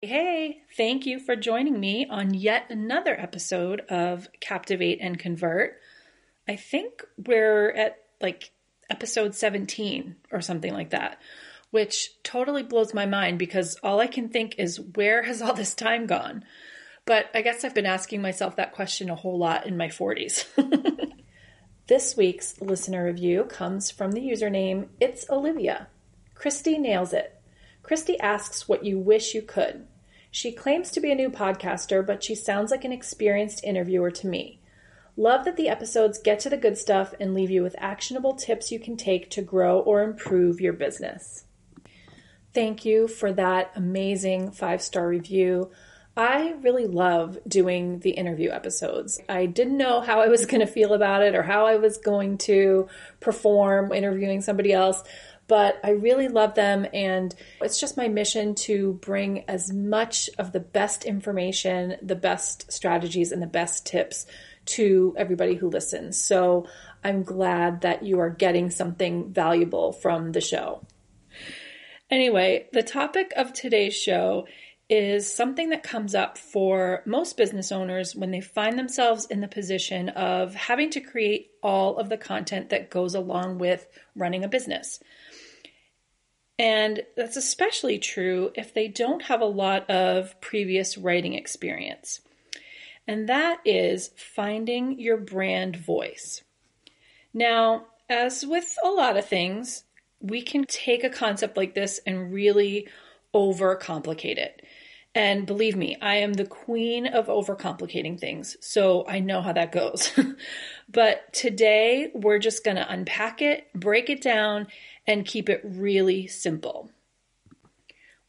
Hey, thank you for joining me on yet another episode of Captivate and Convert. I think we're at like episode 17 or something like that, which totally blows my mind because all I can think is where has all this time gone? But I guess I've been asking myself that question a whole lot in my 40s. this week's listener review comes from the username It's Olivia. Christy nails it. Christy asks what you wish you could. She claims to be a new podcaster, but she sounds like an experienced interviewer to me. Love that the episodes get to the good stuff and leave you with actionable tips you can take to grow or improve your business. Thank you for that amazing five star review. I really love doing the interview episodes. I didn't know how I was going to feel about it or how I was going to perform interviewing somebody else, but I really love them. And it's just my mission to bring as much of the best information, the best strategies, and the best tips to everybody who listens. So I'm glad that you are getting something valuable from the show. Anyway, the topic of today's show is something that comes up for most business owners when they find themselves in the position of having to create all of the content that goes along with running a business. And that's especially true if they don't have a lot of previous writing experience. And that is finding your brand voice. Now, as with a lot of things, we can take a concept like this and really overcomplicate it. And believe me, I am the queen of overcomplicating things, so I know how that goes. but today, we're just going to unpack it, break it down, and keep it really simple.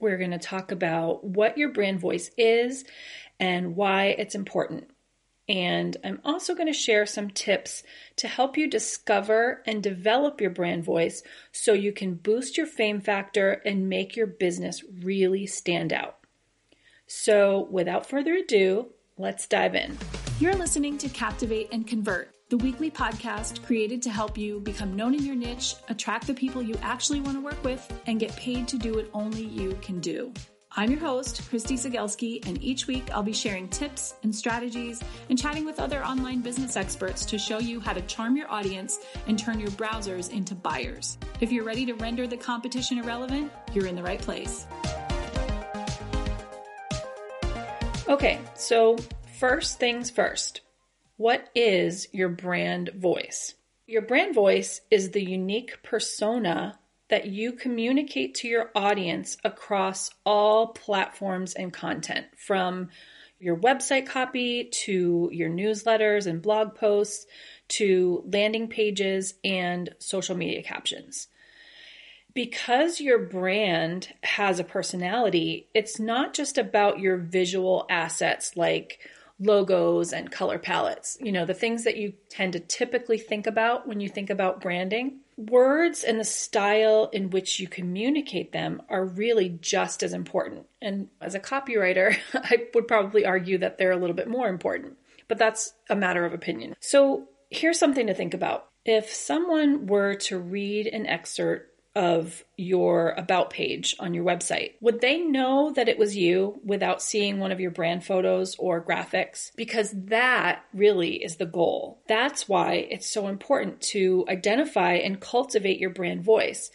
We're going to talk about what your brand voice is and why it's important. And I'm also going to share some tips to help you discover and develop your brand voice so you can boost your fame factor and make your business really stand out. So, without further ado, let's dive in. You're listening to Captivate and Convert the weekly podcast created to help you become known in your niche, attract the people you actually want to work with, and get paid to do what only you can do. I'm your host, Christy Zagelski, and each week I'll be sharing tips and strategies and chatting with other online business experts to show you how to charm your audience and turn your browsers into buyers. If you're ready to render the competition irrelevant, you're in the right place. Okay, so first things first. What is your brand voice? Your brand voice is the unique persona that you communicate to your audience across all platforms and content, from your website copy to your newsletters and blog posts to landing pages and social media captions. Because your brand has a personality, it's not just about your visual assets like logos and color palettes, you know, the things that you tend to typically think about when you think about branding. Words and the style in which you communicate them are really just as important. And as a copywriter, I would probably argue that they're a little bit more important, but that's a matter of opinion. So here's something to think about. If someone were to read an excerpt of your about page on your website. Would they know that it was you without seeing one of your brand photos or graphics? Because that really is the goal. That's why it's so important to identify and cultivate your brand voice.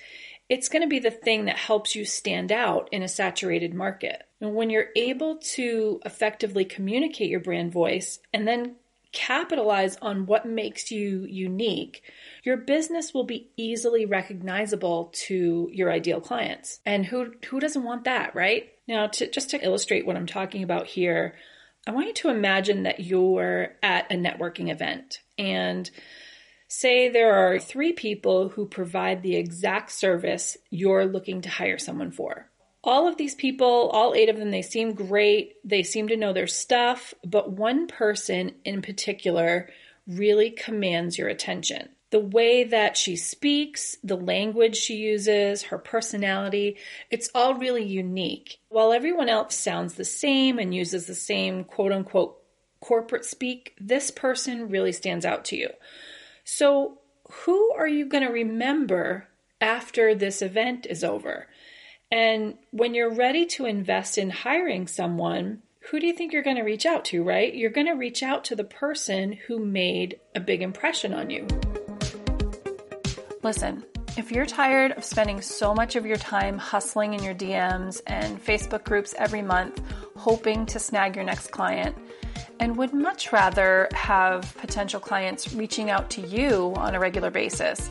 It's going to be the thing that helps you stand out in a saturated market. And when you're able to effectively communicate your brand voice and then capitalize on what makes you unique, your business will be easily recognizable to your ideal clients. And who who doesn't want that, right? Now, to, just to illustrate what I'm talking about here, I want you to imagine that you're at a networking event and say there are three people who provide the exact service you're looking to hire someone for all of these people, all eight of them, they seem great. They seem to know their stuff, but one person in particular really commands your attention. The way that she speaks, the language she uses, her personality, it's all really unique. While everyone else sounds the same and uses the same quote unquote corporate speak, this person really stands out to you. So, who are you going to remember after this event is over? And when you're ready to invest in hiring someone, who do you think you're going to reach out to, right? You're going to reach out to the person who made a big impression on you. Listen, if you're tired of spending so much of your time hustling in your DMs and Facebook groups every month, hoping to snag your next client, and would much rather have potential clients reaching out to you on a regular basis,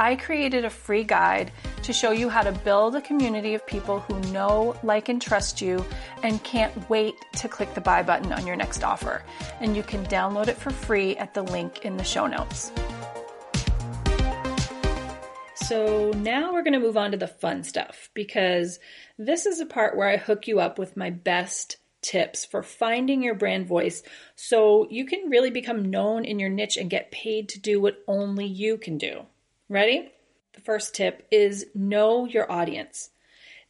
I created a free guide to show you how to build a community of people who know, like, and trust you and can't wait to click the buy button on your next offer. And you can download it for free at the link in the show notes. So now we're going to move on to the fun stuff because this is a part where I hook you up with my best tips for finding your brand voice so you can really become known in your niche and get paid to do what only you can do. Ready? The first tip is know your audience.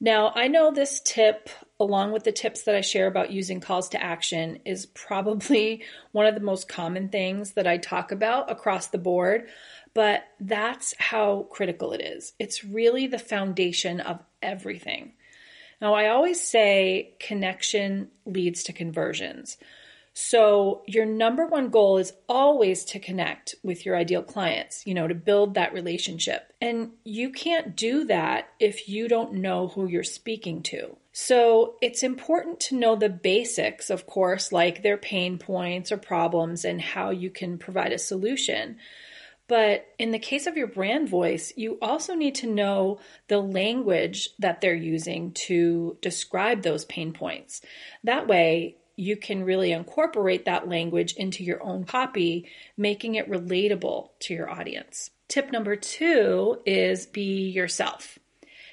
Now, I know this tip, along with the tips that I share about using calls to action, is probably one of the most common things that I talk about across the board, but that's how critical it is. It's really the foundation of everything. Now, I always say connection leads to conversions. So, your number one goal is always to connect with your ideal clients, you know, to build that relationship. And you can't do that if you don't know who you're speaking to. So, it's important to know the basics, of course, like their pain points or problems and how you can provide a solution. But in the case of your brand voice, you also need to know the language that they're using to describe those pain points. That way, you can really incorporate that language into your own copy, making it relatable to your audience. Tip number two is be yourself.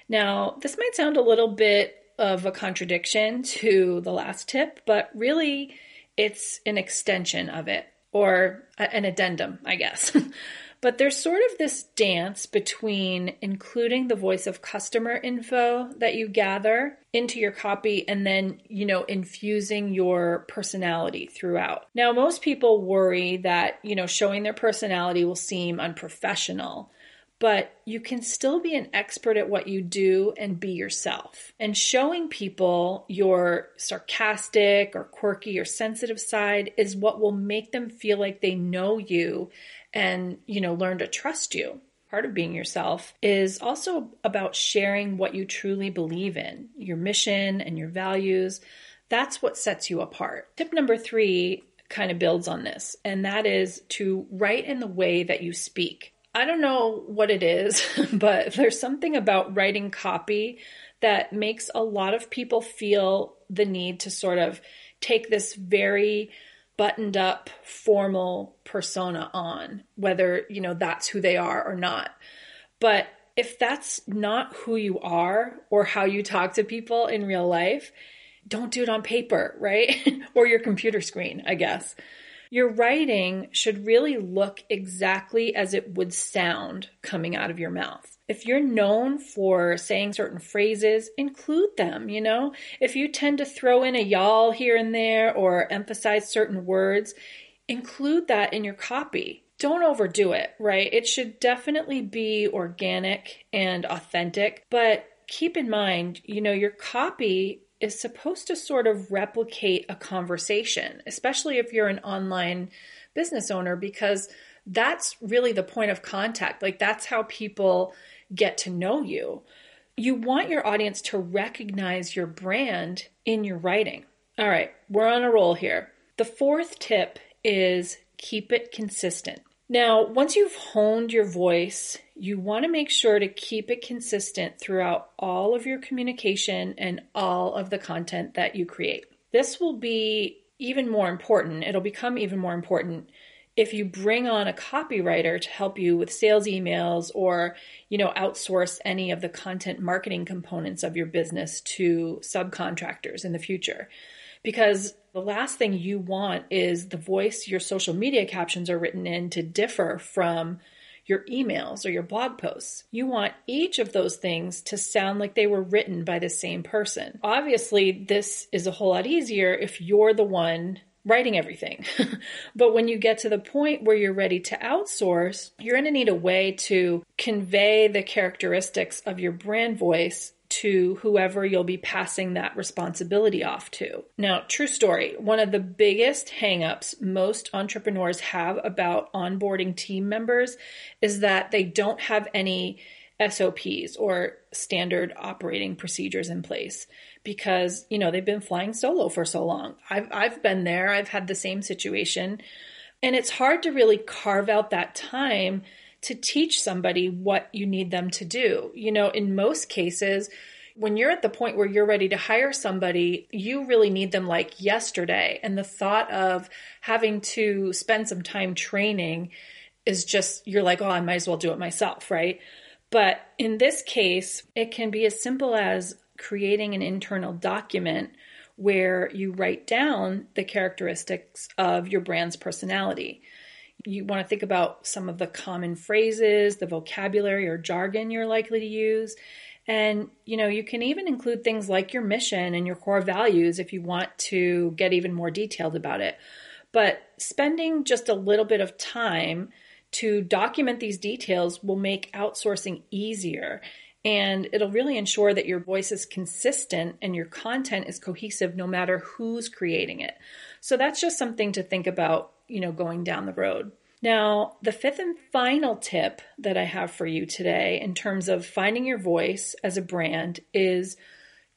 Now, this might sound a little bit of a contradiction to the last tip, but really it's an extension of it or an addendum, I guess. But there's sort of this dance between including the voice of customer info that you gather into your copy and then, you know, infusing your personality throughout. Now, most people worry that, you know, showing their personality will seem unprofessional but you can still be an expert at what you do and be yourself. And showing people your sarcastic or quirky or sensitive side is what will make them feel like they know you and, you know, learn to trust you. Part of being yourself is also about sharing what you truly believe in, your mission and your values. That's what sets you apart. Tip number three kind of builds on this, and that is to write in the way that you speak. I don't know what it is, but there's something about writing copy that makes a lot of people feel the need to sort of take this very buttoned up formal persona on, whether, you know, that's who they are or not. But if that's not who you are or how you talk to people in real life, don't do it on paper, right? or your computer screen, I guess. Your writing should really look exactly as it would sound coming out of your mouth. If you're known for saying certain phrases, include them, you know? If you tend to throw in a y'all here and there or emphasize certain words, include that in your copy. Don't overdo it, right? It should definitely be organic and authentic, but keep in mind, you know, your copy is supposed to sort of replicate a conversation, especially if you're an online business owner, because that's really the point of contact. Like, that's how people get to know you. You want your audience to recognize your brand in your writing. All right, we're on a roll here. The fourth tip is keep it consistent. Now, once you've honed your voice, you want to make sure to keep it consistent throughout all of your communication and all of the content that you create. This will be even more important. It'll become even more important if you bring on a copywriter to help you with sales emails or you know outsource any of the content marketing components of your business to subcontractors in the future because the last thing you want is the voice your social media captions are written in to differ from your emails or your blog posts. You want each of those things to sound like they were written by the same person. Obviously, this is a whole lot easier if you're the one writing everything. but when you get to the point where you're ready to outsource, you're going to need a way to convey the characteristics of your brand voice to whoever you'll be passing that responsibility off to. Now, true story, one of the biggest hangups most entrepreneurs have about onboarding team members is that they don't have any SOPs or standard operating procedures in place because, you know, they've been flying solo for so long. I've I've been there. I've had the same situation. And it's hard to really carve out that time to teach somebody what you need them to do. You know, in most cases, when you're at the point where you're ready to hire somebody, you really need them like yesterday. And the thought of having to spend some time training is just, you're like, oh, I might as well do it myself, right? But in this case, it can be as simple as creating an internal document where you write down the characteristics of your brand's personality. You want to think about some of the common phrases, the vocabulary or jargon you're likely to use. And, you know, you can even include things like your mission and your core values if you want to get even more detailed about it. But spending just a little bit of time to document these details will make outsourcing easier and it'll really ensure that your voice is consistent and your content is cohesive no matter who's creating it. So that's just something to think about, you know, going down the road. Now, the fifth and final tip that I have for you today in terms of finding your voice as a brand is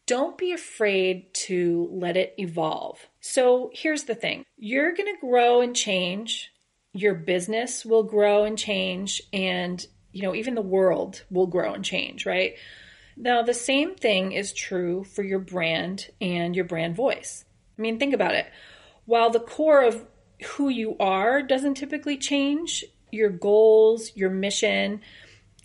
don't be afraid to let it evolve. So here's the thing you're going to grow and change, your business will grow and change, and you know, even the world will grow and change, right? Now, the same thing is true for your brand and your brand voice. I mean, think about it. While the core of who you are doesn't typically change, your goals, your mission,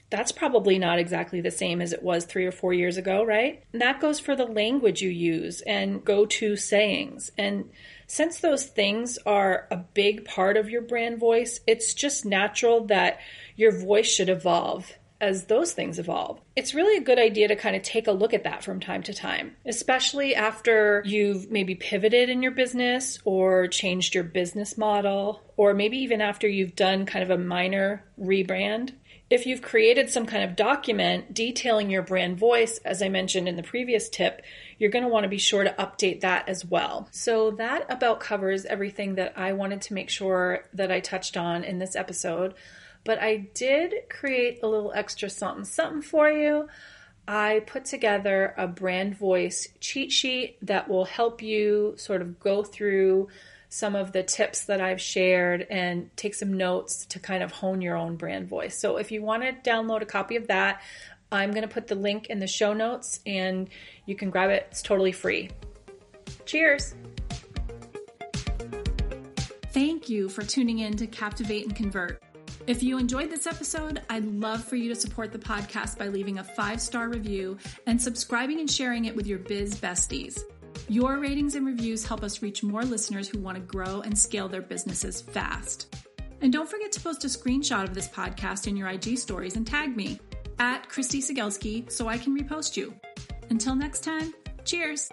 that's probably not exactly the same as it was three or four years ago, right? And that goes for the language you use and go to sayings. And since those things are a big part of your brand voice, it's just natural that your voice should evolve as those things evolve. It's really a good idea to kind of take a look at that from time to time, especially after you've maybe pivoted in your business or changed your business model, or maybe even after you've done kind of a minor rebrand. If you've created some kind of document detailing your brand voice, as I mentioned in the previous tip, you're going to want to be sure to update that as well. So, that about covers everything that I wanted to make sure that I touched on in this episode but I did create a little extra something something for you. I put together a brand voice cheat sheet that will help you sort of go through some of the tips that I've shared and take some notes to kind of hone your own brand voice. So if you want to download a copy of that, I'm going to put the link in the show notes and you can grab it. It's totally free. Cheers. Thank you for tuning in to Captivate and Convert. If you enjoyed this episode, I'd love for you to support the podcast by leaving a five star review and subscribing and sharing it with your biz besties. Your ratings and reviews help us reach more listeners who want to grow and scale their businesses fast. And don't forget to post a screenshot of this podcast in your IG stories and tag me at Christy Sigelski so I can repost you. Until next time, cheers!